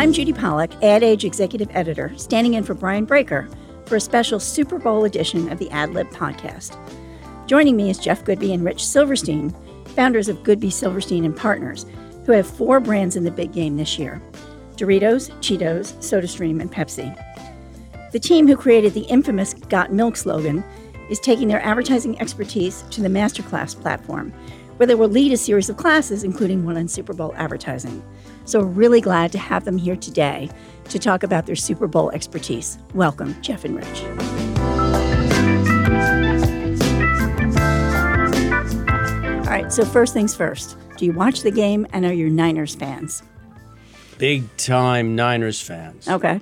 I'm Judy Pollock, Ad Age Executive Editor, standing in for Brian Braiker for a special Super Bowl edition of the Ad Lib podcast. Joining me is Jeff Goodby and Rich Silverstein, founders of Goodby Silverstein and Partners, who have four brands in the big game this year Doritos, Cheetos, SodaStream, and Pepsi. The team who created the infamous Got Milk slogan is taking their advertising expertise to the Masterclass platform, where they will lead a series of classes, including one on Super Bowl advertising. So, really glad to have them here today to talk about their Super Bowl expertise. Welcome, Jeff and Rich. All right, so first things first. Do you watch the game and are you Niners fans? Big time Niners fans. Okay.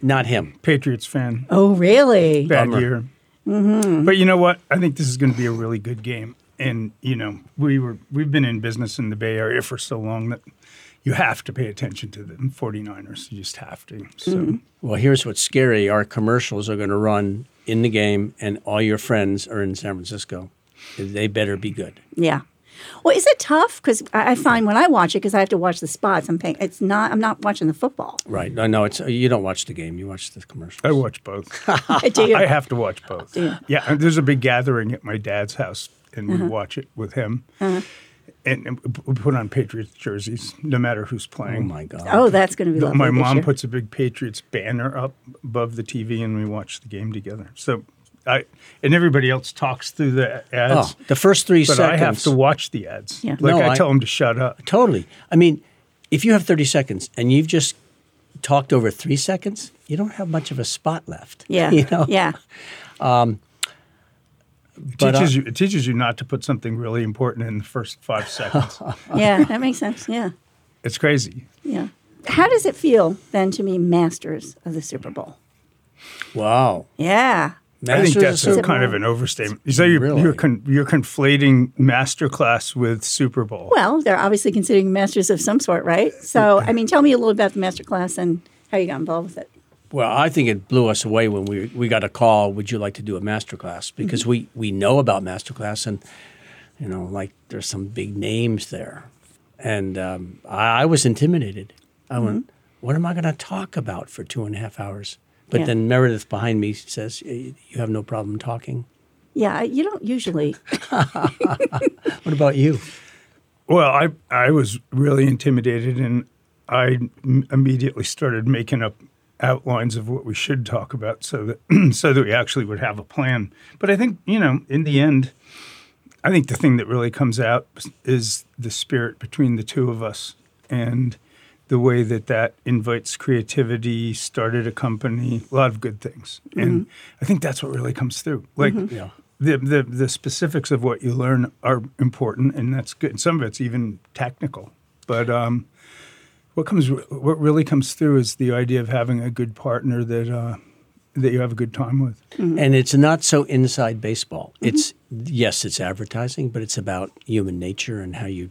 Not him. Patriots fan. Oh, really? Bad Bummer. year. Mm-hmm. But you know what? I think this is going to be a really good game. And you know, we were we've been in business in the Bay Area for so long that you have to pay attention to the 49ers. You just have to. So mm-hmm. Well, here's what's scary. Our commercials are going to run in the game, and all your friends are in San Francisco. They better be good. Yeah. Well, is it tough? Because I I find when I watch it, because I have to watch the spots, I'm paying. It's not. I'm not watching the football. Right. No, no, it's you don't watch the game. You watch the commercials. I watch both. Do you? I have to watch both. you? Yeah, there's a big gathering at my dad's house, and we uh-huh. watch it with him. Uh-huh. And, and we put on Patriots jerseys, no matter who's playing. Oh my God. oh, that's going to be The- lovely. my mom year. puts a big Patriots banner up above the TV, and we watch the game together. So, I and everybody else talks through the Oh, ads, the first three but seconds. I have to watch the ads. Yeah. Like No, I I- tell them to shut up. Totally. I mean, if you have 30 seconds and you've just talked over three seconds, you don't have much of a spot left. Yeah. You know? Yeah. Um, It But, uh, teaches you. It teaches you not to put something really important in the first five seconds. Yeah. That makes sense. Yeah. it's crazy. Yeah. How does it feel then to be masters of the Super Bowl? Wow. Yeah. I think that's a kind Bowl. of an overstatement. So you're Really? you're, con, you're conflating masterclass with Super Bowl. Well, they're obviously considering masters of some sort, right? So, I mean, tell me a little about the master class and how you got involved with it. Well, I think it blew us away when we we got a call. Would you like to do a master class? Because we we know about master class, and you know, like there's some big names there, and um, I, I was intimidated. I went, "What am I going to talk about for two and a half hours?" But Yeah. then Meredith behind me says, "Eh, "You have no problem talking." Yeah, you don't usually. What about you? Well, I I was really intimidated, and I m- immediately started making up outlines of what we should talk about, so that so that we actually would have a plan. But I think you know, in the end, I think the thing that really comes out is the spirit between the two of us, and the way that that invites creativity, started a company, a lot of good things, and I think that's what really comes through. Like Yeah. the, the the specifics of what you learn are important, and that's good. And some of it's even technical, but um, what comes what really comes through is the idea of having a good partner that uh, that you have a good time with. And it's not so inside baseball. It's yes, it's advertising, but it's about human nature and how you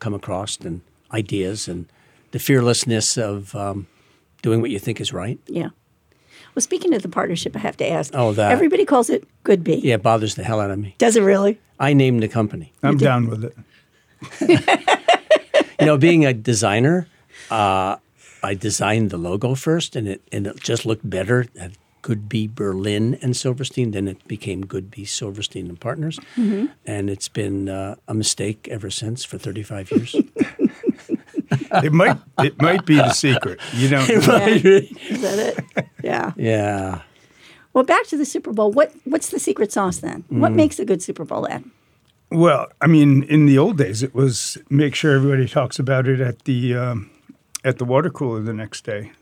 come across and ideas and the fearlessness of um, doing what you think is right. Yeah. Well, speaking of the partnership, I have to ask. Oh, that. Everybody calls it Good Bee. Yeah, it bothers the hell out of me. Does it really? I named the company. I'm down with it. You know, being a designer, uh, I designed the logo first, and it and it just looked better at Goodby Berlin and Silverstein. Then it became Goodby Silverstein and Partners, and it's been uh, a mistake ever since for 35 years. It might it might be the secret. You don't. Is that it? Yeah. yeah. Well, back to the Super Bowl. What What's the secret sauce then? What Mm. makes a good Super Bowl ad? Well, I mean, in the old days, it was make sure everybody talks about it at the um, at the water cooler the next day.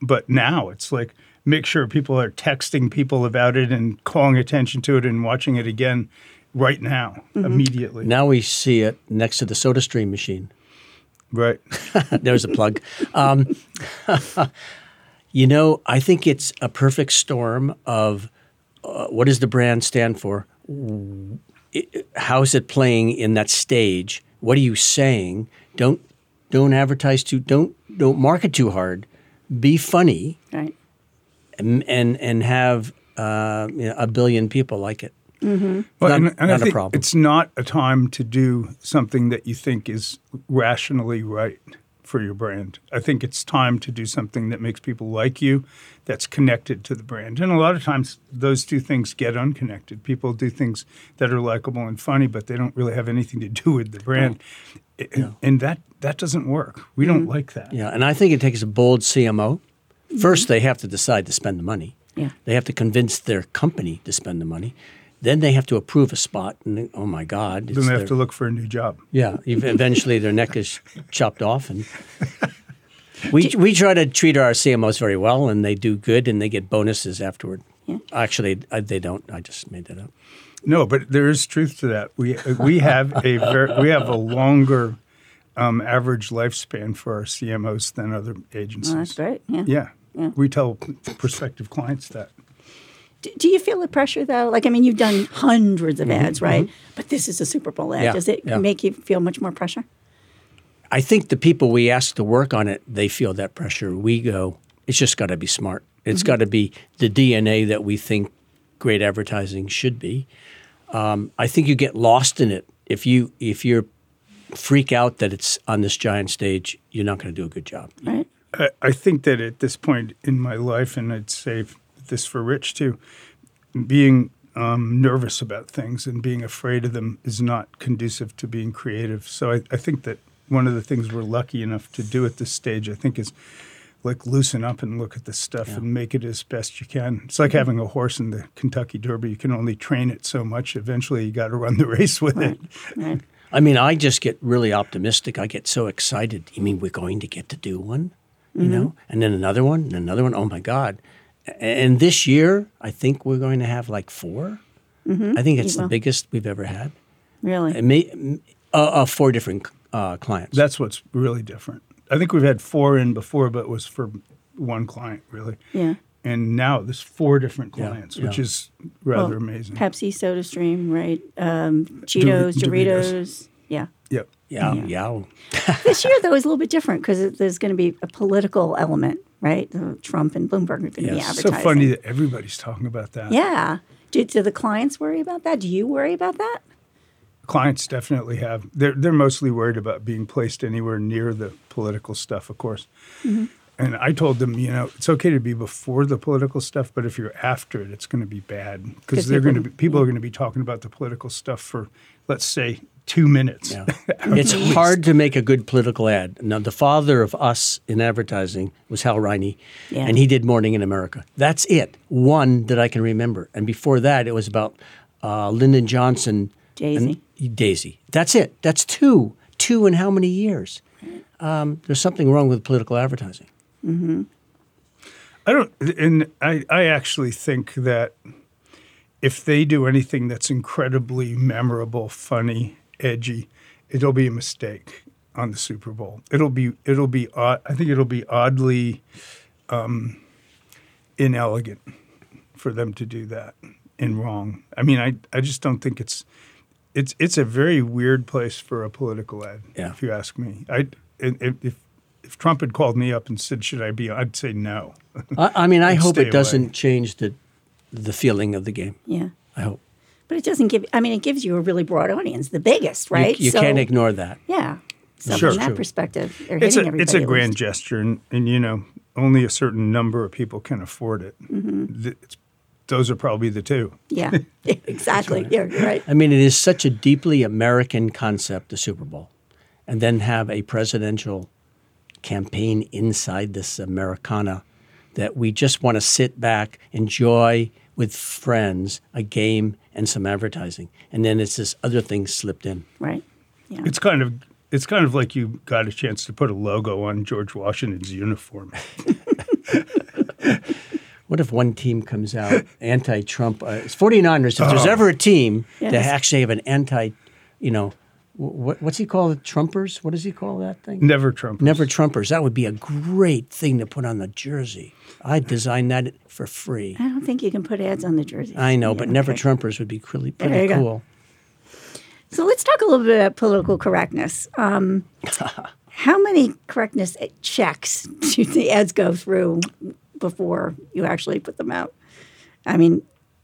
But now it's like make sure people are texting people about it and calling attention to it and watching it again right now, immediately. Now we see it next to the SodaStream machine. Right. There's a plug. Um, you know, I think it's a perfect storm of uh, what does the brand stand for? It- how is it playing in that stage? What are you saying? Don't don't advertise to Don't don't market too hard. Be funny Right. and and, and have uh, you know, a billion people like it. Well, Not- and, and I not a think problem. It's not a time to do something that you think is rationally right for your brand. I think it's time to do something that makes people like you, that's connected to the brand. And a lot of times those two things get unconnected. People do things that are likable and funny, but they don't really have anything to do with the brand. And, and that that doesn't work. We don't mm-hmm. like that. Yeah, and I think it takes a bold CMO. 1st mm-hmm. they have to decide to spend the money. Yeah. They have to convince their company to spend the money. Then they have to approve a spot, and they- oh my God! Then it's they have to look for a new job. Yeah, eventually their neck is chopped off, and we we try to treat our CMOs very well, and they do good, and they get bonuses afterward. Yeah. Actually, I, they don't. I just made that up. No, but there is truth to that. We we have a very, we have a longer um, average lifespan for our CMOs than other agencies. Oh, that's great. Yeah. Yeah. Yeah. We tell prospective clients that. Do, do you feel the pressure though? Like, I mean, you've done hundreds of ads, right? But this is a Super Bowl ad. Mm-hmm. Yeah, Does it yeah. make you feel much more pressure? I think the people we ask to work on it, they feel that pressure. We go, it's just got to be smart. It's got to be the DNA that we think great advertising should be. Um, I think you get lost in it if you if you freak out that it's on this giant stage. You're not going to do a good job. Right. I, I think that at this point in my life, and I'd say this for Rich too, being um, nervous about things and being afraid of them is not conducive to being creative. So I, I think that one of the things we're lucky enough to do at this stage, I think, is like loosen up and look at the stuff and make it as best you can. It's like having a horse in the Kentucky Derby. You can only train it so much. Eventually, you got to run the race with it. Right. I mean, I just get really optimistic. I get so excited. You mean we're going to get to do one, you know, and then another one, and another one. Oh my God! A- And this year, I think we're going to have like 4 I think it's You the will. biggest we've ever had. Really. It may, uh, uh, four different uh, clients. That's what's really different. I think we've had four in before, but it was for one client, really. yeah. And now there's four different Yeah, clients, which yeah. is rather Well, amazing. Pepsi, SodaStream, right? Um, Cheetos, Doritos. Doritos. Yeah. yep. yeah, Yeah. yeah. This year, though, is a little bit different because there's going to be a political element, right? Trump and Bloomberg are going to be Yes. advertising. So funny that everybody's talking about that. Yeah. Do, do the clients worry about that? Do you worry about that? Clients definitely have. They're they're mostly worried about being placed anywhere near the political stuff, of course. Mm-hmm. And I told them, you know, it's okay to be before the political stuff, but if you're after it, it's going to be bad because they're going to be people are going to be talking about the political stuff for, let's say, two minutes. Yeah. it's hard to make a good political ad. Now, the father of us in advertising was Hal Riney, Yeah. and he did Morning in America. That's it. One that I can remember. And before that, it was about uh, Lyndon Johnson. Daisy. And Daisy. That's it. That's two. Two in how many years? Um, there's something wrong with political advertising. I don't, and I, I actually think that if they do anything that's incredibly memorable, funny, edgy, it'll be a mistake on the Super Bowl. It'll be, it'll be, odd, I think it'll be oddly um, inelegant for them to do that and wrong. I mean, I, I just don't think it's, it's, it's a very weird place for a political ad. Yeah. If you ask me, I, if, if, if Trump had called me up and said, "Should I be?" I'd say no. I, I mean, I hope stay it doesn't change the the feeling of the game. Yeah. I hope. But it doesn't give, I mean, it gives you a really broad audience, the biggest, right? You, you So- can't ignore that. Yeah. So Sure. from that True. perspective, they're it's hitting a everybody. it's a grand least. gesture, and, and you know only a certain number of people can afford it. Mm-hmm. Th- it's- those are probably the two. Yeah. exactly. Yeah, right. I mean, it is such a deeply American concept, the Super Bowl, and then have a presidential campaign inside this Americana that we just want to sit back, enjoy with friends a game and some advertising, and then it's this other thing slipped in. Right. Yeah. It's kind of it's kind of like you got a chance to put a logo on George Washington's uniform. What if one team comes out anti-Trump? Uh, it's 49ers. If there's ever a team that actually have an anti, you know, what, what's he call it? Trumpers? What does he call that thing? Never Trumpers. Never Trumpers. That would be a great thing to put on the jersey. I'd design that for free. I don't think you can put ads on the jerseys. I know, Yeah, but Never. Trumpers would be really pretty you go. cool. So let's talk a little bit about political correctness. Um, how many correctness checks do the ads go through before you actually put them out? I mean,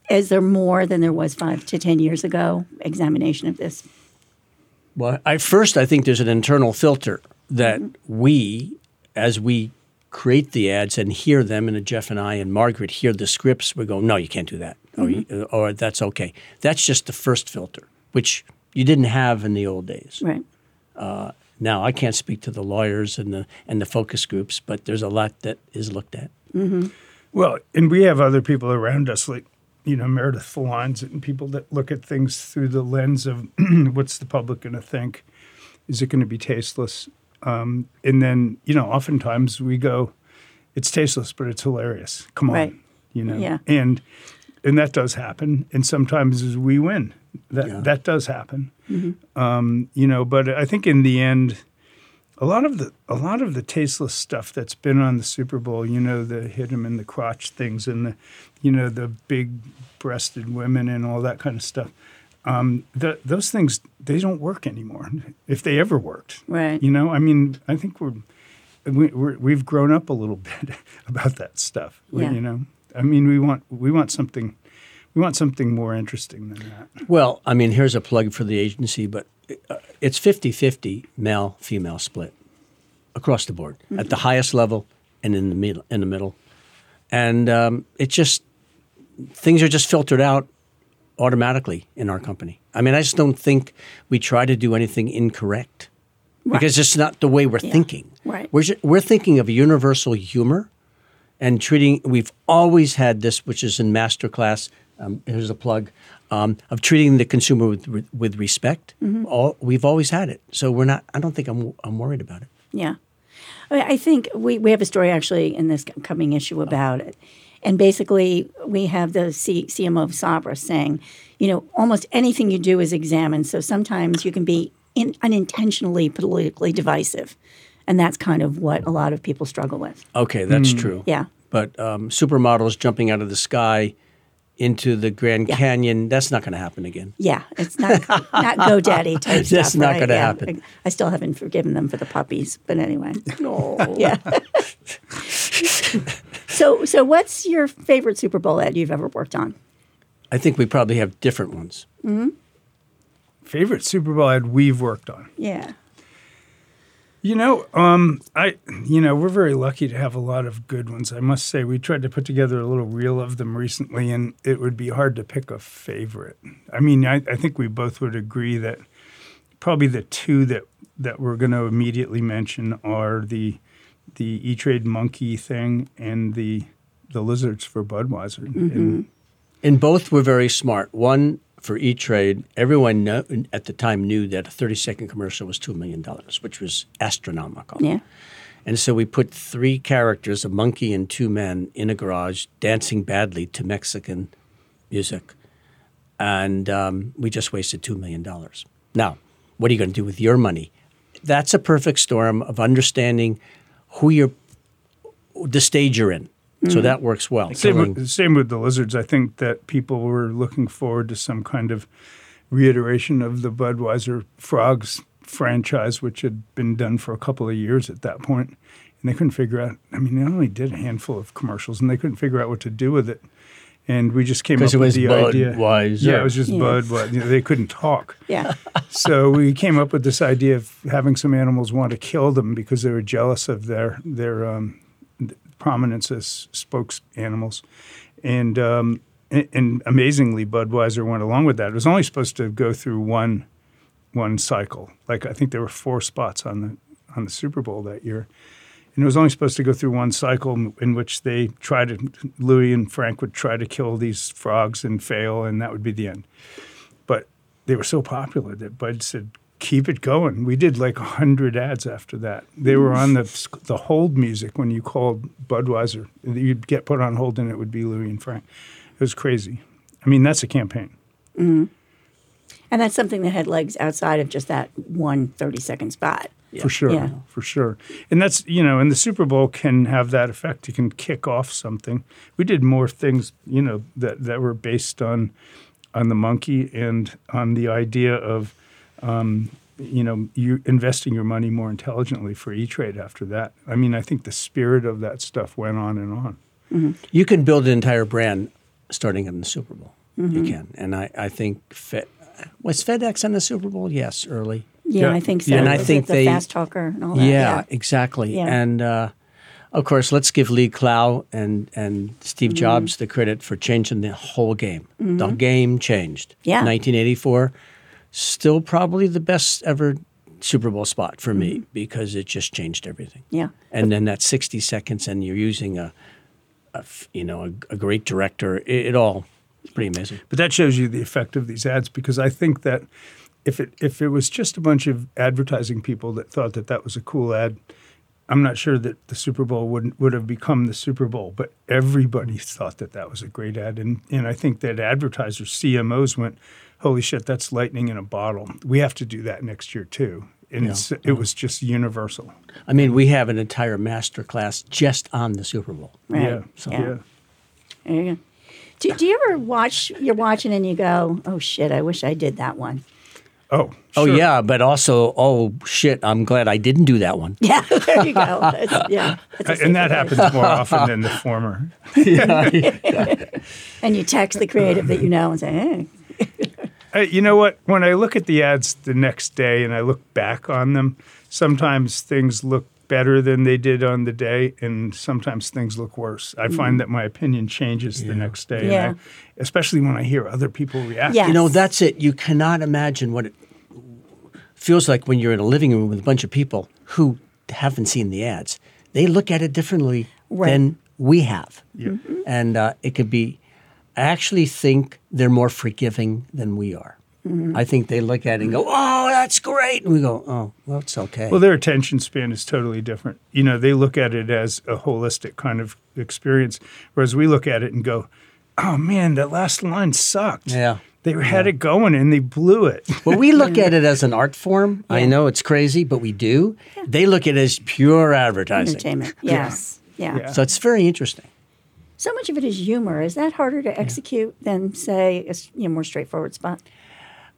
is there more than there was five to 10 years ago? Examination of this. Well, I first I think there's an internal filter that mm-hmm. we, as we create the ads and hear them, and Jeff and I and Margaret hear the scripts, we go, no, you can't do that, or, you, mm-hmm. or that's okay. That's just the first filter, which you didn't have in the old days. Right. Uh, now I can't speak to the lawyers and the and the focus groups, but there's a lot that is looked at. Mm-hmm. Well, and we have other people around us, like you know Meredith Vellines, and people that look at things through the lens of what's the public going to think? Is it going to be tasteless? Um, and then you know, oftentimes we go, it's tasteless, but it's hilarious. Come on, Right. you know, Yeah. and and that does happen. And sometimes we win. That Yeah. that does happen. Um, you know, but I think in the end a lot of the a lot of the tasteless stuff that's been on the Super Bowl, you know, the hit him in the crotch things and the, you know, the big breasted women and all that kind of stuff. Um, the, those things they don't work anymore, if they ever worked. Right. You know, I mean, I think we're, we, we're we've grown up a little bit about that stuff. Yeah. You know, I mean, we want we want something, we want something more interesting than that. Well, I mean, here's a plug for the agency, but it's 50-50 male female split across the board at the highest level and in the middle. In the middle, and um, it just things are just filtered out automatically in our company. I mean, I just don't think we try to do anything incorrect because it's not the way we're thinking. Right. We're ju- we're thinking of universal humor and treating. We've always had this, which is in masterclass. Um, here's a plug um, of treating the consumer with with, with respect. All, we've always had it, so we're not. I don't think I'm I'm worried about it. Yeah. I, mean, I think we, we have a story actually in this coming issue about it. And basically, we have the C, CMO of Sabra saying, you know, almost anything you do is examined. So sometimes you can be in, unintentionally politically divisive. And that's kind of what a lot of people struggle with. Okay, that's true. Yeah. But um, supermodels jumping out of the sky into the Grand Canyon, that's not going to happen again. Yeah, it's not not GoDaddy type That's stuff. not right? gonna Yeah. happen. I still haven't forgiven them for the puppies, but anyway. No. yeah. so, so what's your favorite Super Bowl ad you've ever worked on? I think we probably have different ones. Mm-hmm. Favorite Super Bowl ad we've worked on. Yeah. You know, um, I, you know, we're very lucky to have a lot of good ones. I must say, we tried to put together a little reel of them recently, and it would be hard to pick a favorite. I mean, I, I think we both would agree that probably the two that that we're going to immediately mention are the the E Trade Monkey thing and the the lizards for Budweiser. And And both were very smart. One for E Trade, everyone know, at the time knew that a 30 second commercial was $2 million, which was astronomical. Yeah. And so we put three characters, a monkey and two men, in a garage dancing badly to Mexican music. And um, we just wasted $2 million. Now, what are you going to do with your money? That's a perfect storm of understanding who you're, the stage you're in. So that works well. Same Telling- with, same with the lizards. I think that people were looking forward to some kind of reiteration of the Budweiser Frogs franchise, which had been done for a couple of years at that point. point, and they couldn't figure out. I mean, they only did a handful of commercials, and they couldn't figure out what to do with it. And we just came up it with was the idea. Budweiser. Yeah, it was just Yeah. Budweiser. You know, they couldn't talk. Yeah. so we came up with this idea of having some animals want to kill them because they were jealous of their their um, prominence as spokes animals, and, um, and and amazingly, Budweiser went along with that. It was only supposed to go through one one cycle. Like I think there were four spots on the on the Super Bowl that year. And it was only supposed to go through one cycle in- which they tried to, Louie and Frank would try to kill these frogs and fail, and that would be the end. But they were so popular that Bud said, keep it going. We did like 100 ads after that. They were on the, the hold music when you called Budweiser. You'd get put on hold and it would be Louie and Frank. It was crazy. I mean, that's a campaign. Hmm. And that's something that had legs outside of just that one 30 second spot. For sure, Yeah. for sure. And that's, you know, and the Super Bowl can have that effect. You can kick off something. We did more things, you know, that, that were based on on the monkey and on the idea of, um, you know, you investing your money more intelligently for E-Trade after that. I mean, I think the spirit of that stuff went on and on. You can build an entire brand starting in the Super Bowl. You can, and I, I think Fe- was FedEx in the Super Bowl? Yes, early. Yeah, Yeah. I think so. Yeah, and I think the they- fast talker and all that. Yeah, exactly. Yeah. And uh, of course, let's give Lee Clow and and Steve Mm-hmm. Jobs the credit for changing the whole game. The game changed. Yeah. 1984, still probably the best ever Super Bowl spot for me Mm-hmm. because it just changed everything. Yeah. And then that 60 seconds, and you're using a, a f- you know, a, a great director. It, it all pretty amazing. But that shows you the effect of these ads because I think that if it if it was just a bunch of advertising people that thought that that was a cool ad, I'm not sure that the Super Bowl would would have become the Super Bowl. But everybody thought that that was a great ad, and and I think that advertisers CMOs went, "Holy shit, that's lightning in a bottle. We have to do that next year too." And it's, it was just universal. I mean, we have an entire master class just on the Super Bowl. Right. Yeah. So- Yeah. yeah. There you go. Do, do you ever watch, you're watching and you go, oh shit, I wish I did that one? Oh, Oh sure. yeah, but also, oh shit, I'm glad I didn't do that one. Yeah, there you go. That's- yeah. that's and that safe happens more often than the former. Yeah. And you text the creative that you know and say, hey, Uh, you know what? When I look at the ads the next day and I look back on them, sometimes things look better than they did on the day, and sometimes things look worse. I find that my opinion changes the next day, Mm-hmm. Yeah. I, especially when I hear other people react. Yeah. You know, that's it. You cannot imagine what it feels like when you're in a living room with a bunch of people who haven't seen the ads. They look at it differently Right. than we have. Yeah. And uh, it could be, I actually think they're more forgiving than we are. Mm-hmm. I think they look at it and go, oh, that's great. And we go, oh, well, it's okay. Well, their attention span is totally different. You know, they look at it as a holistic kind of experience, whereas we look at it and go, "Oh man, that last line sucked." Yeah. they had it going and they blew it. Well, we look at it as an art form. I know it's crazy, but we do. They look at it as pure advertising. entertainment. Yes. Yeah. Yeah. So it's very interesting. So much of it is humor. Is that harder to execute than, say, a you know, more straightforward spot?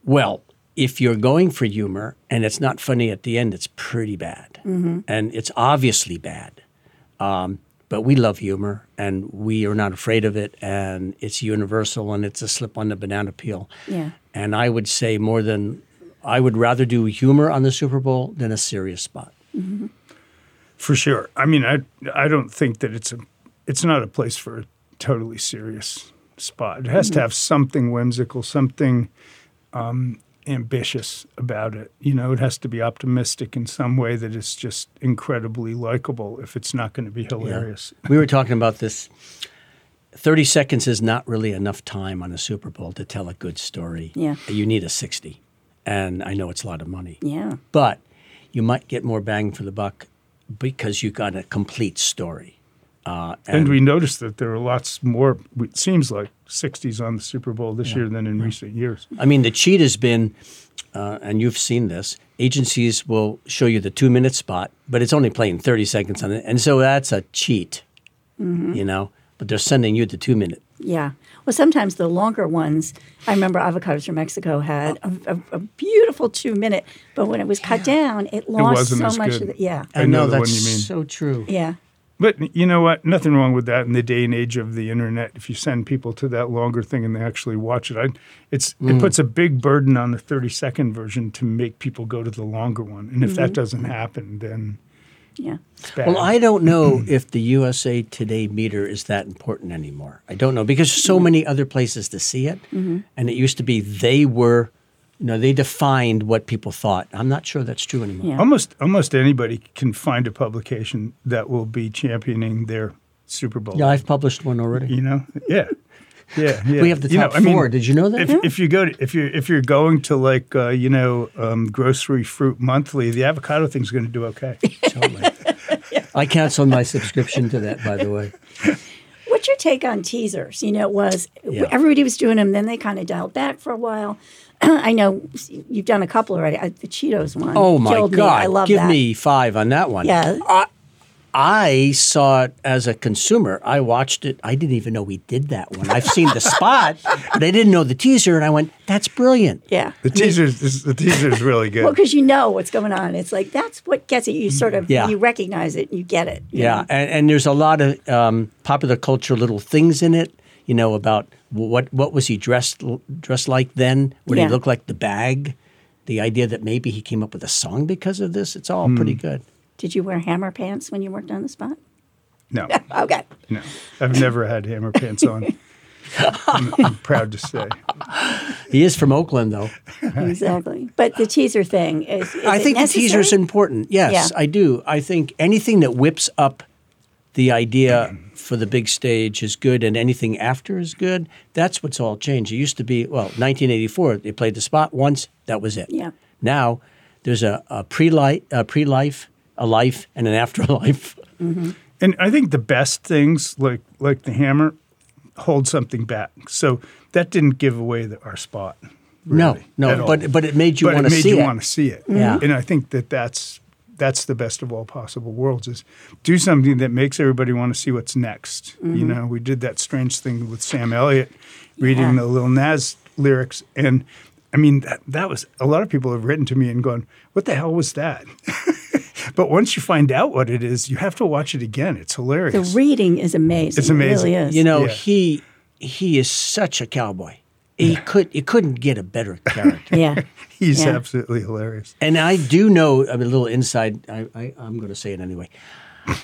Well, if you're going for humor and it's not funny at the end, it's pretty bad. And it's obviously bad. Um, but we love humor and we are not afraid of it. And it's universal and it's a slip on the banana peel. Yeah. And I would say more than, I would rather do humor on the Super Bowl than a serious spot. For sure. I mean, I I don't think that it's a it's not a place for a totally serious spot. It has to have something whimsical, something um, ambitious about it. You know, it has to be optimistic in some way that is just incredibly likable. If it's not going to be hilarious, We were talking about this. 30 seconds is not really enough time on a Super Bowl to tell a good story. Yeah. You need a 60. And I know it's a lot of money. Yeah. But you might get more bang for the buck because you got a complete story. Uh, and, we noticed that there are lots more. It seems like 60s on the Super Bowl this year than in recent years. I mean, the cheat has been, uh, and you've seen this, agencies will show you the two minute spot, but it's only playing 30 seconds on it. And so that's a cheat, you know, but they're sending you the two minute. Yeah. Well, sometimes the longer ones, I remember Avocados from Mexico had a, a, a beautiful two minute, but when it was cut down, it lost wasn't so as much good. of the. Yeah. I know the that's you mean. so true. Yeah. But you know what? Nothing wrong with that in the day and age of the internet. If you send people to that longer thing and they actually watch it, I, it's Mm. it puts a big burden on the thirty second version to make people go to the longer one. And if that mm-hmm. doesn't happen, then Yeah. it's bad. Well, I don't know if the USA Today meter is that important anymore. I don't know because there's so mm-hmm. many other places to see it, mm-hmm. and it used to be they were, you know, they defined what people thought. I'm not sure that's true anymore. Yeah. almost almost anybody can find a publication that will be championing their Super Bowl. Yeah, I've published one already. You know, yeah. Yeah, yeah. We have the You know, top I mean, four. Did you know that? If, if you go to, if you're if you're going to like uh, you know um, grocery fruit monthly, the avocado thing's going to do okay. I canceled my subscription to that, by the way. What's your take on teasers? You know, it was Yeah. everybody was doing them, then they kind of dialed back for a while. I know you've done a couple already. I, the Cheetos one. Oh my killed me. God! I love that. Give that. me five on that one. Yeah. I, I saw it as a consumer. I watched it. I didn't even know we did that one. I've seen the spot, but I didn't know the teaser, and I went, "That's brilliant." Yeah. The teaser is the teaser is really good. Well, because you know what's going on. It's like that's what gets it. You sort of Yeah. you recognize it. And you get it. you Yeah, and, and there's a lot of um, popular culture little things in it. You know about what what was he dressed dressed like then? What Yeah. he look like the bag. the idea that maybe he came up with a song because of this, it's all pretty hmm. good. Did you wear hammer pants when you worked on the spot? No, Okay. no, I've never had hammer pants on. I'm, I'm proud to say. He is from Oakland, though. Exactly. But the teaser thing is. is I it think the teaser is important. Yes, Yeah. I do. I think anything that whips up the idea mm-hmm. for the big stage is good, and anything after is good. That's what's all changed. It used to be well, 1984. They played the spot once. That was it. Yeah. Now there's a, a pre-life, a pre-life, a life, and an afterlife. Mm-hmm. And I think the best things, like like the hammer, hold something back. So that didn't give away the, our spot. no, really, no, at all. but but it made you but want it to made see you it. want to see it. Yeah. And I think that that's that's the best of all possible worlds is do something that makes everybody want to see what's next. You mm-hmm. know, we did that strange thing with Sam Elliott reading Yeah. the Lil Nas lyrics and I mean that that was a lot of people have written to me and gone, "What the hell was that?" but once you find out what it is, you have to watch it again. It's hilarious. The reading is amazing. It's amazing. It really is. You know, Yeah. he he is such a cowboy. He could you couldn't get a better character. Yeah. He's Yeah. absolutely hilarious. And I do know I mean, a little inside. I, I, I'm going to say it anyway.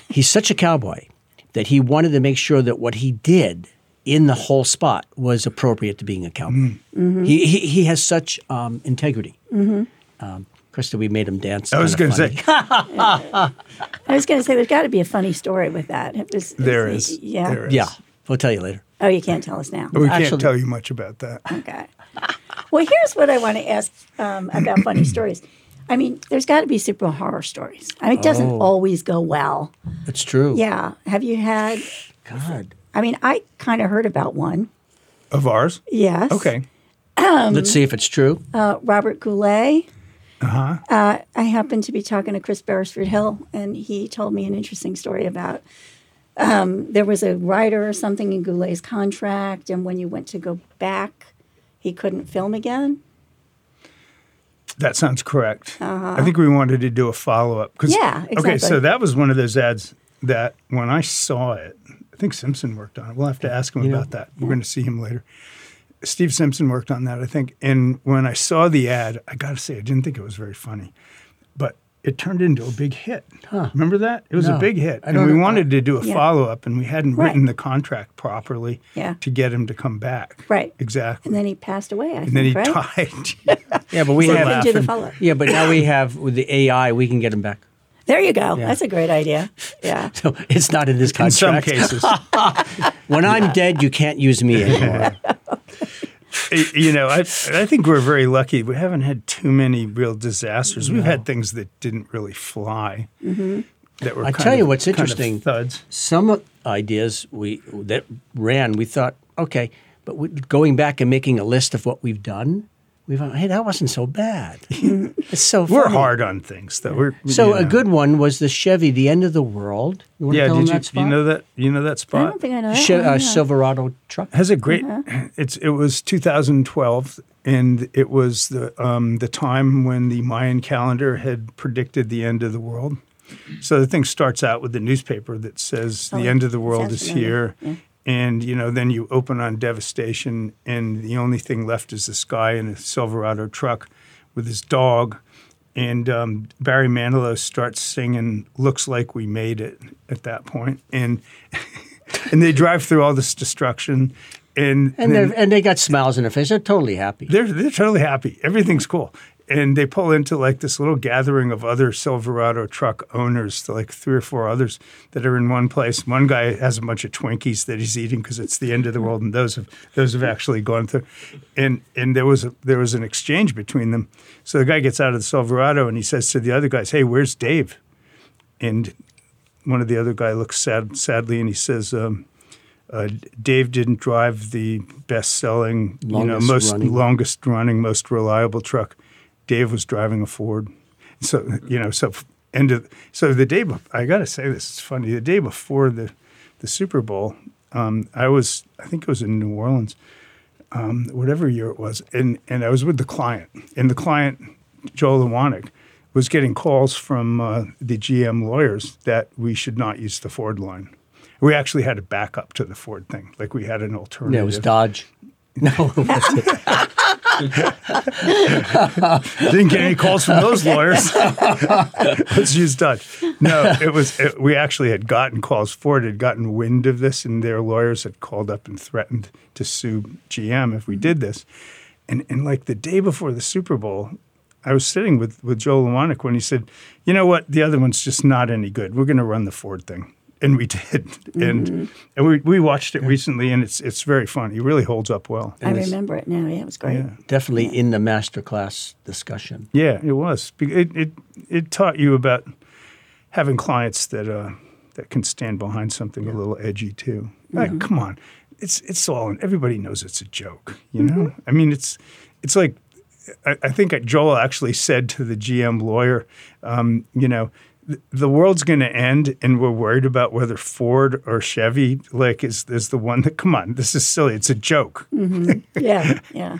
He's such a cowboy that he wanted to make sure that what he did in the whole spot was appropriate to being a cowboy. Mm. He, he he has such um, integrity. Um, Krista, we made him dance. I was going to say I was going to say there's got to be a funny story with that. It was, there it's- Yeah. There is. yeah, we'll tell you later. Oh, you can't tell us now. We can't tell you much about that. Okay. Well, here's what I want to ask um, about funny stories. I mean, there's got to be super horror stories. I mean, it doesn't Oh. always go well. It's true. Yeah. Have you had? God. I mean, I kind of heard about one. Of ours? Yes. Okay. Um, Let's see if it's true. Uh, Robert Goulet. Uh-huh. Uh, I happened to be talking to Chris Beresford Hill, and he told me an interesting story about um, there was a writer or something in Goulet's contract, and when you went to go back, he couldn't film again. That sounds correct. I think we wanted to do a follow up. Uh-huh. Yeah, Okay, so that was one of those ads that when I saw it, I think Simpson worked on it. We'll have to ask him You know, about that. We're going to see him later. Steve Simpson worked on that, I think. And when I saw the ad, I got to say, I didn't think it was very funny, but it turned into a big hit. Remember that? It was No, a big hit. And we know. wanted to do a Yeah. follow up, and we hadn't Right. written the contract properly Yeah. to get him to come back. Right. Exactly. And then he passed away. I And then he right? died. Yeah, but we We're have. Couldn't do the laughing. follow-up. Yeah, but now we have with the AI, we can get him back. There you go. Yeah. That's a great idea. Yeah. So it's not in this In some cases. When I'm dead, you can't use me anymore. You know, I I think we're very lucky. We haven't had too many real disasters. We've had things that didn't really fly. Mm-hmm. That were I tell you of- what's kind of interesting. thuds. Some ideas we that ran, we thought, okay, but going back and making a list of what we've done, we thought, hey, that wasn't so bad. it's so We're hard on things, though. We're So you a good one was the Chevy, the end of the world. You Yeah, did you you know that you know that spot? I spot? don't think I know that. Che- uh, yeah. Silverado truck. has a great. Uh-huh. It's it was 2012, and it was the um, the time when the Mayan calendar had predicted the end of the world. So the thing starts out with the newspaper that says Oh, the end of the world is familiar. here, Yeah. And you know then you open on devastation, and the only thing left is this guy in a Silverado truck with his dog. And um, Barry Manilow starts singing "Looks Like We Made It" at that point, and and they drive through all this destruction, and And, then and they got smiles on their face. They're totally happy. they're they're totally happy. Everything's cool, and they pull into like this little gathering of other Silverado truck owners, like three or four others that are in one place. One guy has a bunch of Twinkies that he's eating because it's the end of the world, and those have those have actually gone through. And and there was a, there was an exchange between them. So the guy gets out of the Silverado and he says to the other guys, "Hey, where's Dave?" And one of the other guy looks sad sadly and he says. Um, uh, Dave didn't drive the best-selling, you know, most running. longest running, most reliable truck. Dave was driving a Ford. So you know, so end of so the day. bef- I got to say this is funny. The day before the the Super Bowl, um, I was I think it was in New Orleans, um, whatever year it was, and and I was with the client, and the client Joel Ewanick was getting calls from uh, the GM lawyers that we should not use the Ford line. We actually had a backup to the Ford thing, like we had an alternative. Yeah, it was Dodge. No, it wasn't. Didn't get any calls from those lawyers. Let's use Dutch. No, it was. It, we actually had gotten calls. Ford had gotten wind of this, and their lawyers had called up and threatened to sue GM if we did this. And and like the day before the Super Bowl, I was sitting with with Joel Ewanick when he said, "You know what? The other one's just not any good. We're going to run the Ford thing." And we did, and and we, we watched it recently, and it's it's very fun. It really holds up well. I remember it now. Yeah, it was great. Yeah. Definitely in the masterclass discussion. Yeah, it was. It it, it taught you about having clients that uh, that can stand behind something a little edgy too. Like, come on, it's it's all everybody knows it's a joke. You know, I mean, it's it's like I, I think Joel actually said to the GM lawyer, um, you know. "The- The world's going to end, and we're worried about whether Ford or Chevy like is is the one that. Come on, this is silly. It's a joke. Mm-hmm. yeah, yeah.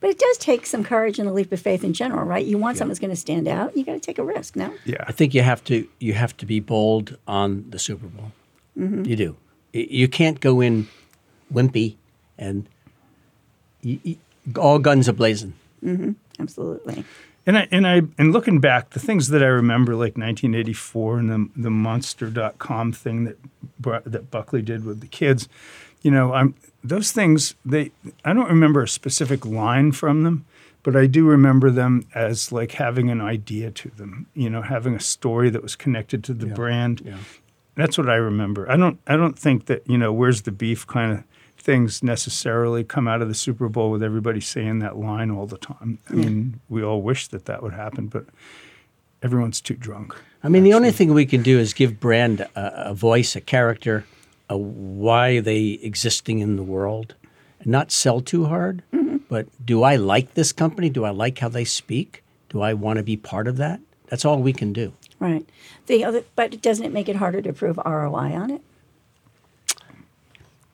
But it does take some courage and a leap of faith in general, right? You want something that's going to stand out. You got to take a risk. No. Yeah, I think you have to you have to be bold on the Super Bowl. Mm-hmm. You do. You can't go in wimpy and y y all guns a blazing. Mm-hmm. Absolutely. And I and I and looking back, the things that I remember, like 1984 and the the Monster.com thing that Bru- that Buckley did with the kids, you know, I'm those things. They I don't remember a specific line from them, but I do remember them as like having an idea to them. You know, having a story that was connected to the brand. Yeah. That's what I remember. I don't I don't think that you know where's the beef kind of things necessarily come out of the Super Bowl with everybody saying that line all the time. I mean, we all wish that that would happen, but everyone's too drunk. I mean, the only thing we can do is give brand a, a voice, a character, a why they existing in the world, and not sell too hard. Mm-hmm. But do I like this company? Do I like how they speak? Do I want to be part of that? That's all we can do. Right. The other, but doesn't it make it harder to prove ROI on it?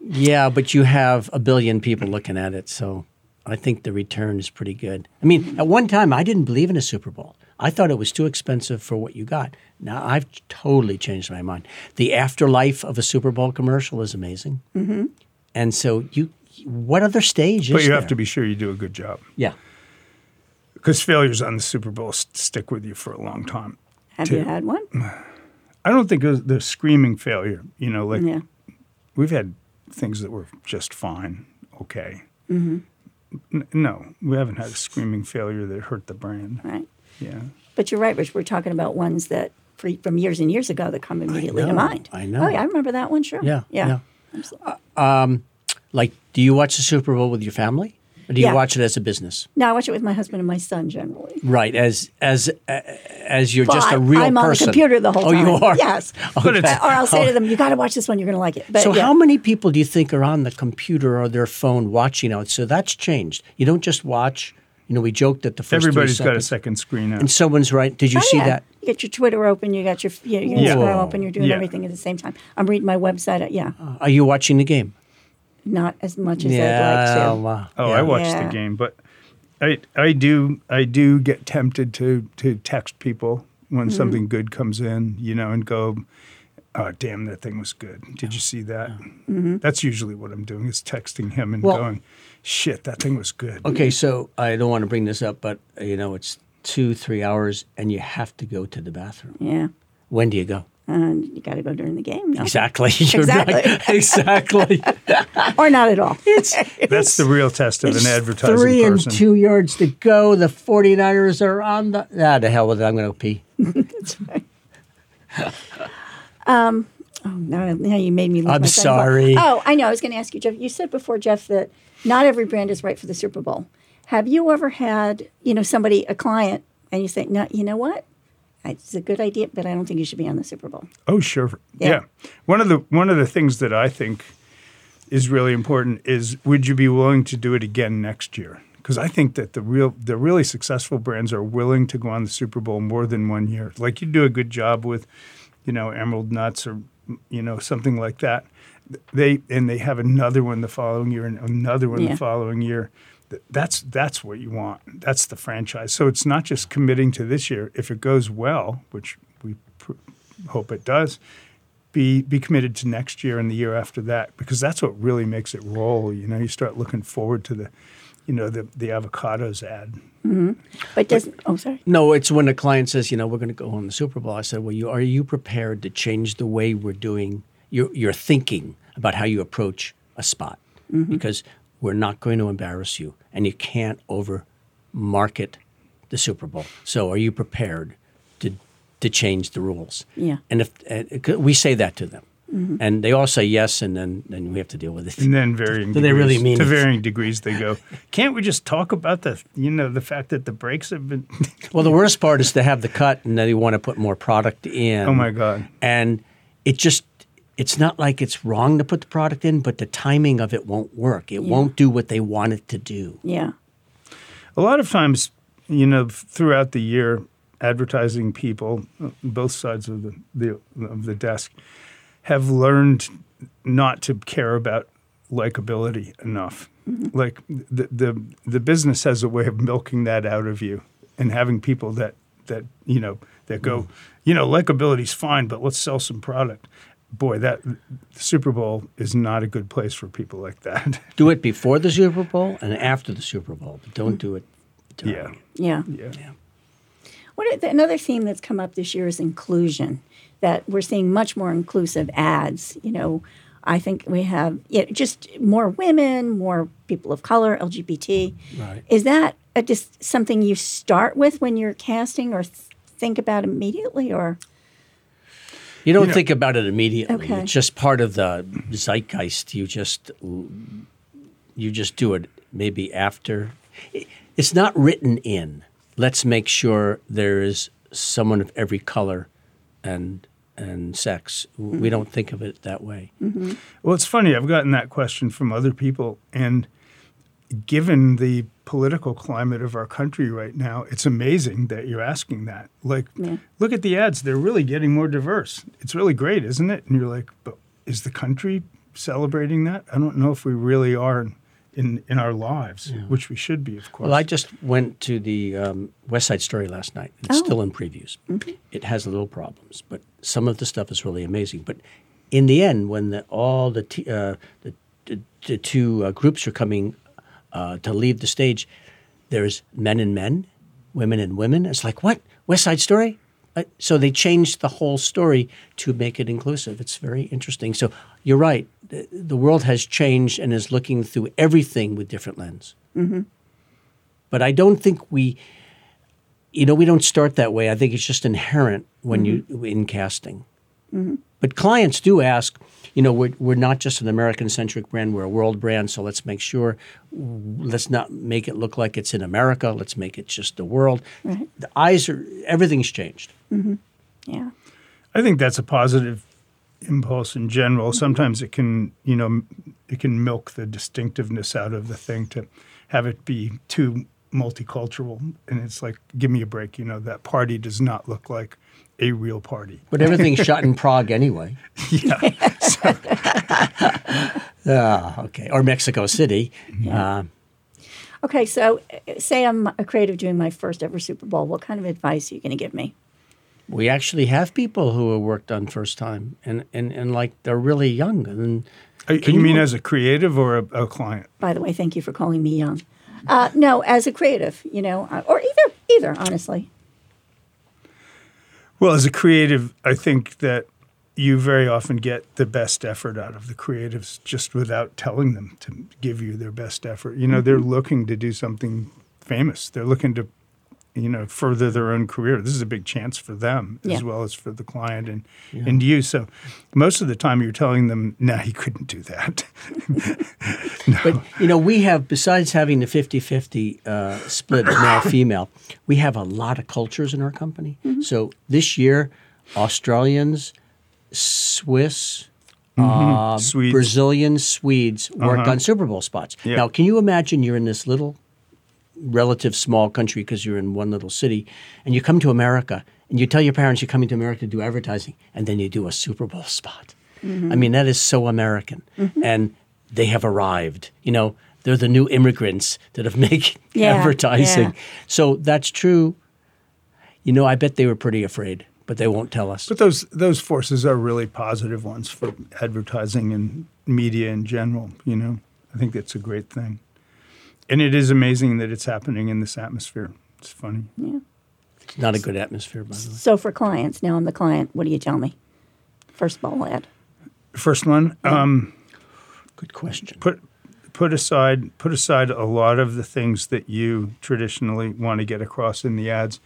Yeah, but you have a billion people looking at it, so I think the return is pretty good. I mean, at one time I didn't believe in a Super Bowl. I thought it was too expensive for what you got. Now I've totally changed my mind. The afterlife of a Super Bowl commercial is amazing, mm-hmm. and so you, what other stage But is you have to be sure you do a good job Yeah, because failures on the Super Bowl s- stick with you for a long time. Have Two. you had one? I don't think it was the screaming failure. You know, like Yeah. we've had things that were just fine, okay. Mm-hmm. N- no, we haven't had a screaming failure that hurt the brand. Right. Yeah. But you're right, Rich. We're talking about ones that for, from years and years ago that come immediately to mind. I know. Oh, yeah, I remember that one. Sure. Yeah, Yeah. yeah. Absolutely. Uh, um, like do you watch the Super Bowl with your family, or do you Yeah. watch it as a business? no, I watch it with my husband and my son generally. Right, as as uh, as you're just a real I'm on the computer the whole time. oh, you are. Yes. But it's- or I'll say to them, "You got to watch this one. You're going to like it." But So, yeah. how many people do you think are on the computer or their phone watching out? So that's changed. You don't just watch. You know, we joked that the first three Everybody's got a second screen now. and someone's right. Did you Oh, see yeah. that? You got your Twitter open. You got your, you know, your Yeah. Instagram open. You're doing Yeah. everything at the same time. I'm reading my website. uh, Yeah, Are you watching the game? Not as much as I'd like to. wow. Oh, Yeah. I watched Yeah. the game, but I I do I do get tempted to to text people when Mm-hmm. something good comes in, you know, and go, "Oh, damn, that thing was good. Did you see that?" Mm-hmm. That's usually what I'm doing is texting him and Well- going, "Shit, that thing was good." Okay, so I don't want to bring this up, but uh, you know, it's two, three hours, and you have to go to the bathroom. Yeah, When do you go? And you got to go during the game, no? Exactly. You're Exactly. right. Exactly. or not at all. That's the real test of an It's advertising Three person. and two yards to go. The 49ers are on the. Ah, the hell with it. I'm going to pee. Um. Oh no! Now you made me. Lose I'm my train sorry. Oh, I know. I was going to ask you, Jeff. You said before, Jeff, that not every brand is right for the Super Bowl. Have you ever had, you know, somebody, a client, and you think, no, you know what? It's a good idea, but I don't think you should be on the Super Bowl. Oh, sure. Yeah. Yeah. One of the one of the things that I think is really important is would you be willing to do it again next year? Because I think that the real the really successful brands are willing to go on the Super Bowl more than one year. Like you do a good job with, you know, Emerald Nuts or you know something like that. They and they have another one the following year and another one Yeah. the following year. Th- That's that's what you want. That's the franchise. So it's not just committing to this year. If it goes well, which we pr- hope it does, be be committed to next year and the year after that because that's what really makes it roll. You know, you start looking forward to the you know, the the avocados ad. Mm-hmm. But doesn't, oh, sorry. No, it's when a client says, you know, we're going to go on the Super Bowl. I said, well, you, are you prepared to change the way we're doing your, your thinking about how you approach a spot? Mm-hmm. Because we're not going to embarrass you, and you can't over market the Super Bowl. So, are you prepared to to change the rules? Yeah. And if uh, we say that to them, and they all say yes, and then then we have to deal with it. And then varying Do they degrees, really mean to it? varying degrees they go, can't we just talk about the you know, the fact that the brakes have been Well, the worst part is to have the cut, and then you want to put more product in. Oh my God. And it just it's not like it's wrong to put the product in, but the timing of it won't work. It won't do what they want it to do. Yeah. A lot of times, you know, throughout the year, advertising people, both sides of the, the of the desk, have learned not to care about likability enough. Mm-hmm. Like the, the the business has a way of milking that out of you and having people that that you know that go, mm. you know, likability's fine, but let's sell some product. Boy, that the Super Bowl is not a good place for people like that. Do it before the Super Bowl and after the Super Bowl, but don't do it. during yeah. Yeah. yeah. Yeah. What are the, another theme that's come up this year is inclusion. That we're seeing much more inclusive ads. You know, I think we have yeah, just more women, more people of color, LGBT. Right. Is that a, just something you start with when you're casting, or th- think about immediately, or You don't You know- think about it immediately. Okay. It's just part of the zeitgeist. You just you just do it maybe after. It's not written in. Let's make sure there is someone of every color and and sex. We don't think of it that way. Mm-hmm. Well, it's funny. I've gotten that question from other people, and given the political climate of our country right now, it's amazing that you're asking that. Like, Yeah. look at the ads; they're really getting more diverse. It's really great, isn't it? And you're like, but is the country celebrating that? I don't know if we really are in in our lives, which we should be, of course. Well, I just went to the um, West Side Story last night. It's Oh. still in previews. It has little problems, but some of the stuff is really amazing. But in the end, when the, all the t- uh, the, the, the two uh, groups are coming uh, to leave the stage, there's men and men, women and women. It's like what West Side Story. Uh, so they changed the whole story to make it inclusive. It's very interesting. So you're right. The, the world has changed and is looking through everything with different lens but I don't think we, you know, we don't start that way. I think it's just inherent when you in casting. But clients do ask, you know, we're, we're not just an American centric brand, we're a world brand, so let's make sure, let's not make it look like it's in America, let's make it just the world. Right. The eyes are, everything's changed. Mm-hmm. yeah, I think that's a positive impulse in general. Mm-hmm. Sometimes it can, you know, it can milk the distinctiveness out of the thing to have it be too multicultural. And it's like, give me a break. You know, that party does not look like a real party. But everything's shot in Prague anyway. Yeah. Ah, okay. Or Mexico City. Uh, Okay, so uh, say I'm a creative doing my first ever Super Bowl. What kind of advice are you going to give me? we actually have people who have worked on first time and, and, and like they're really young and Uh, you mean as a creative or a, a client? By the way, thank you for calling me young. Uh, no, as a creative, you know, uh, or either, either, honestly. Well, as a creative, I think that you very often get the best effort out of the creatives just without telling them to give you their best effort. You know, they're mm-hmm. looking to do something famous. They're looking to, you know, further their own career. This is a big chance for them Yeah. as well as for the client and and you. So most of the time you're telling them, "No, you couldn't do that." But you know, we have besides having the 50-50 uh, split male female, we have a lot of cultures in our company. So this year, Australians, Swiss, uh, Swedes. Brazilians, Swedes worked on Super Bowl spots. Yeah. Now, can you imagine you're in this little relative small country because you're in one little city and you come to America and you tell your parents you're coming to America to do advertising and then you do a Super Bowl spot. Mm-hmm. I mean, that is so American. Mm-hmm. And they have arrived. You know, they're the new immigrants that have made Yeah, advertising. yeah. So that's true. You know, I bet they were pretty afraid, but they won't tell us. But those those forces are really positive ones for advertising and media in general. You know, I think that's a great thing. And it is amazing that it's happening in this atmosphere. It's funny. Yeah. It's not a good atmosphere, by the way. So for clients, now I'm the client. What do you tell me? First ball ad. First one, um, Good question. put put aside put aside a lot of the things that you traditionally want to get across in the ads.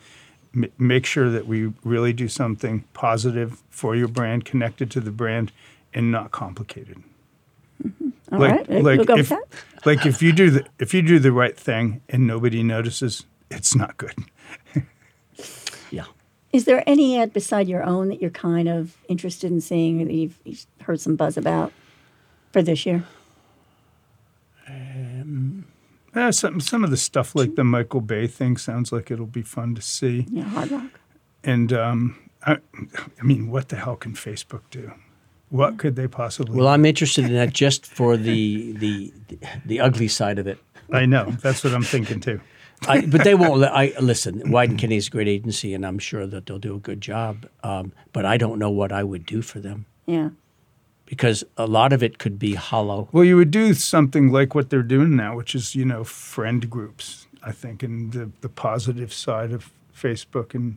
M- make sure that we really do something positive for your brand, connected to the brand, and not complicated. All right, we'll go if, with that. like if you do the if you do the right thing and nobody notices, it's not good. Yeah. Is there any ad beside your own that you're kind of interested in seeing or that you've, you've heard some buzz about for this year? Uh, some some of the stuff like the Michael Bay thing sounds like it'll be fun to see. Yeah, Hard Rock. And um, I, I mean, what the hell can Facebook do? What could they possibly? Well, I'm interested in that just for the the the ugly side of it. I know that's what I'm thinking too. I, but they won't. let- I listen. Wieden Kennedy is a great agency, and I'm sure that they'll do a good job. Um, but I don't know what I would do for them Yeah. because a lot of it could be hollow. Well, you would do something like what they're doing now, which is you know friend groups. I think, and the the positive side of Facebook, and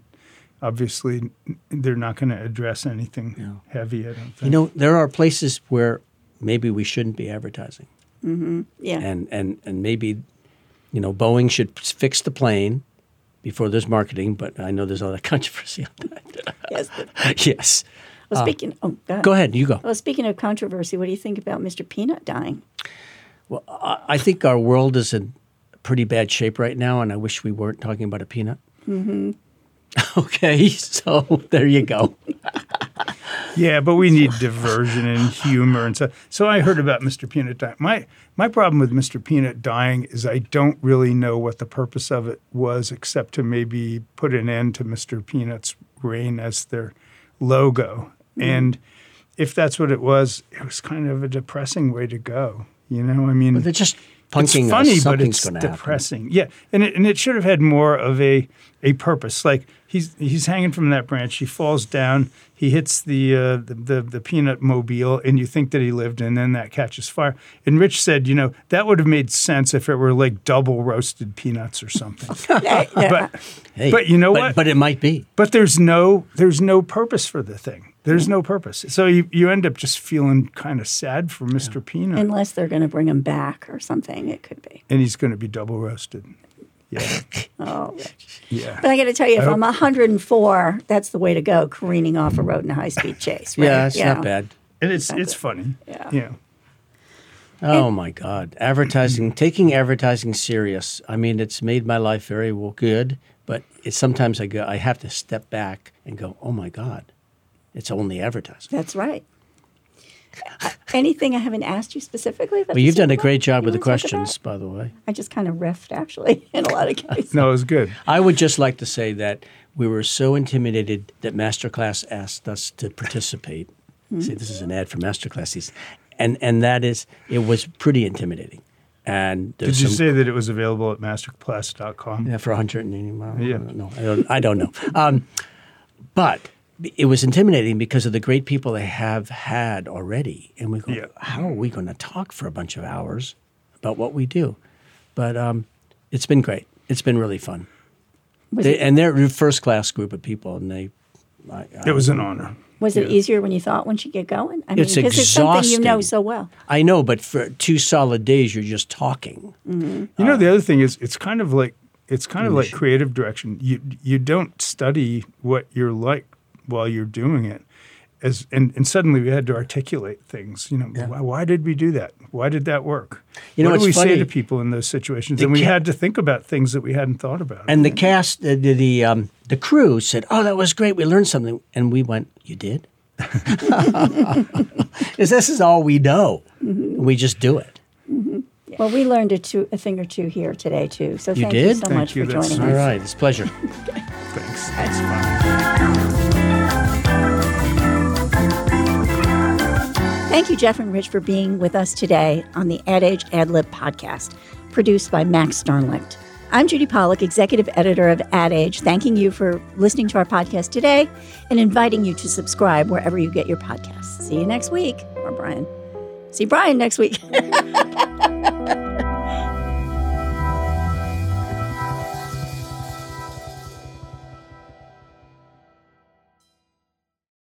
obviously they're not going to address anything heavy. I don't think. You know, there are places where maybe we shouldn't be advertising, Yeah. and and and maybe, you know, Boeing should fix the plane before there's marketing. But I know there's a lot of controversy on that. yes. but- yes. Well, speaking. Oh, God. Go ahead. You go. Well, speaking of controversy, what do you think about Mr. Peanut dying? Well, I, I think our world is in pretty bad shape right now, and I wish we weren't talking about a peanut. Mm-hmm. Okay, so there you go. Yeah, but we need diversion and humor and so. So I heard about Mr. Peanut dying. My my problem with Mr. Peanut dying is I don't really know what the purpose of it was, except to maybe put an end to Mr. Peanut's reign as their logo. Mm. And if that's what it was, it was kind of a depressing way to go. You know, I mean, But they're just punking it's funny, us. but it's to happen. depressing. Yeah, and it, and it should have had more of a a purpose. Like he's he's hanging from that branch. He falls down. He hits the uh, the, the the peanut mobile, and you think that he lived, and then that catches fire. And Rich said, you know, that would have made sense if it were like double roasted peanuts or something. Yeah, yeah. but Hey, But you know but, what? But it might be. but there's no there's no purpose for the thing. There's no purpose. So you, you end up just feeling kind of sad for Mr. Peanut. Unless they're going to bring him back or something, it could be. and he's going to be double roasted. Yeah. Oh, Yeah. but I got to tell you, if I I'm 104, that's the way to go, careening off a road in a high speed chase. Right? Yeah, it's You not know. bad. And it's it's funny. Yeah. Yeah. Oh my God, advertising, taking advertising serious. I mean, it's made my life very well good, but it's sometimes I go, I have to step back and go, oh my God, it's only advertising. That's right. Uh, Anything I haven't asked you specifically? About Well, you've done a great job with the wanna talk about? questions, by the way. I just kind of riffed, actually, in a lot of cases. No, it was good. I would just like to say that we were so intimidated that Masterclass asked us to participate. See, this is an ad for Masterclass. These- And, and that is, it was pretty intimidating. And Did you some- say that it was available at masterclass.com? Yeah, for 180 miles. Yeah. I don't know. I don't, I don't know. Um, but it was intimidating because of the great people they have had already. And we go, Yeah. how are we going to talk for a bunch of hours about what we do? But um, it's been great. It's been really fun. They, it, and they're a first class group of people. And they, I, I, It was an honor. was it easier when you thought once you get going? I mean, It's because it's something you know so well. I know, but for two solid days, you're just talking. You know, the other thing is it's kind of like it's kind of like creative direction. You you don't study what you're like while you're doing it. As and, and suddenly we had to articulate things. You know, why, why did we do that? Why did that work? You know, what do we it's say to people in those situations? The and we ca- had to think about things that we hadn't thought about. And the cast, the the the, um, the crew said, "Oh, that was great. We learned something." And we went, "You did?" Because this is all we know. We just do it. Well, we learned a, two, a thing or two here today, too. So You thank you so Thank much you. for That's joining All us. All right, it's a pleasure. Thanks. That's fun. Thank you, Jeff and Rich, for being with us today on the Ad Age Ad Lib podcast, produced by Max Starnlicht. I'm Judann Pollack, executive editor of Ad Age, thanking you for listening to our podcast today and inviting you to subscribe wherever you get your podcasts. See you next week. Or Brian. See Brian next week.